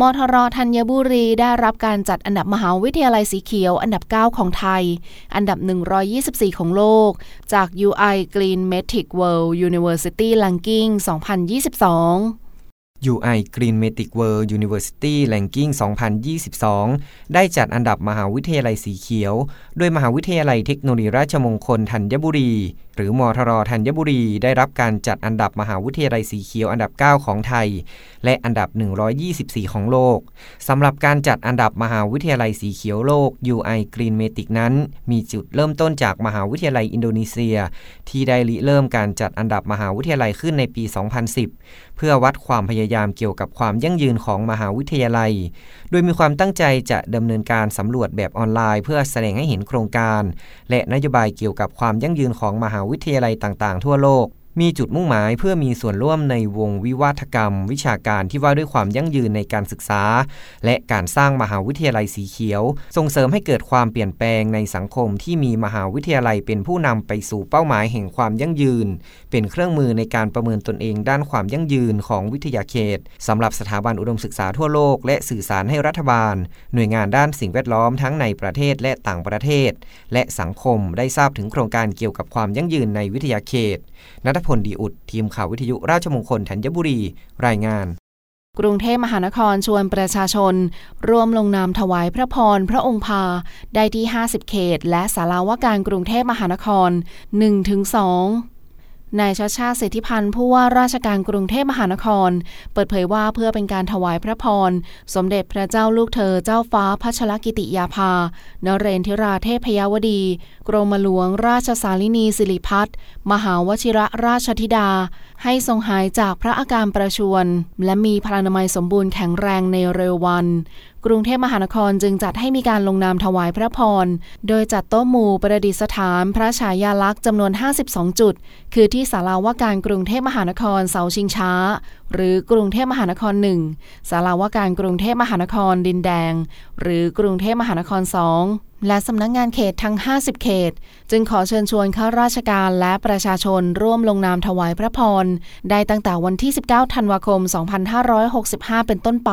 มทรธัญบุรีได้รับการจัดอันดับมหาวิทยาลัยสีเขียว อันดับ 9 ของไทย อันดับ 124 ของโลก จาก UI Green Metric World University Ranking 2022 UI Green Metric World University Ranking 2022 ได้จัดอันดับมหาวิทยาลัยสีเขียว โดยมหาวิทยาลัยเทคโนโลยีราชมงคลธัญบุรี หรือมทรธัญบุรี ได้รับการจัดอันดับมหาวิทยาลัยสีเขียวอันดับ 9 ของไทย และอันดับ 124 ของโลกสำหรับการจัดอันดับมหาวิทยาลัยสีเขียวโลก UI Green Metric นั้น มีจุดเริ่มต้นจากมหาวิทยาลัยอินโดนีเซีย ที่ได้ริเริ่มการจัดอันดับมหาวิทยาลัยขึ้นในปี 2010 เพื่อวัดความพยายามเกี่ยวกับความยั่งยืนของมหาวิทยาลัย โดยมีความตั้งใจจะดำเนินการสำรวจแบบออนไลน์ เพื่อแสดงให้เห็นโครงการ และนโยบายเกี่ยวกับความยั่งยืนของมหาวิทยาลัยต่างๆ ทั่วโลก มีจุดมุ่งหมายเพื่อมีส่วนร่วมในวงวิวาทกรรม วิชาการที่ว่าด้วยความยั่งยืนในการศึกษา และการสร้างมหาวิทยาลัยสีเขียว ส่งเสริมให้เกิดความเปลี่ยนแปลงในสังคมที่มีมหาวิทยาลัยเป็นผู้นำไปสู่เป้าหมายแห่งความยั่งยืน เป็นเครื่องมือในการประเมินตนเองด้านความยั่งยืนของวิทยาเขตสำหรับสถาบันอุดมศึกษาทั่วโลก และสื่อสารให้รัฐบาล หน่วยงานด้านสิ่งแวดล้อมทั้งในประเทศและต่างประเทศ และสังคมได้ทราบถึงโครงการเกี่ยวกับความยั่งยืนในวิทยาเขตนัทพลดีอุด ทีมข่าววิทยุราชมงคลธัญบุรี รายงาน กรุงเทพมหานครชวนประชาชน ร่วมลงนามถวายพระพรพระองค์พา ได้ที่ 50 เขต และสาราวาการกรุงเทพมหานคร 1-2 นายชาชาติเศรษฐิพันธ์ผู้ว่าราชการกรุงเทพมหานคร เปิดเผยว่าเพื่อเป็นการถวายพระพร สมเด็จพระเจ้าลูกเธอเจ้าฟ้าพัชรกิติยาภา นเรนทิราเทพยวดี กรมหลวงราชสารินีสิริพัฒน์มหาวชิระราชธิดา ให้ทรงหายจากพระอาการประชวรและมีพลานามัยสมบูรณ์แข็งแรงในเร็ววันกรุงเทพมหานครจึงจัดให้มีการลงนามถวายพระพร โดยจัดโต๊ะหมู่ประดิษฐาน พระฉายาลักษณ์จำนวน 52 จุด คือที่ศาลาว่าการกรุงเทพมหานครเสาชิงช้า หรือกรุงเทพมหานครหนึ่งศาลาว่าการกรุงเทพมหานครดินแดง หรือกรุงเทพมหานครสองและสำนักงงานเขตทั้ง 50 เขต จึงขอเชิญชวนข้าราชการและประชาชนร่วมลงนามถวายพระพร ได้ตั้งแต่วันที่ 19 ธันวาคม 2565 เป็นต้นไป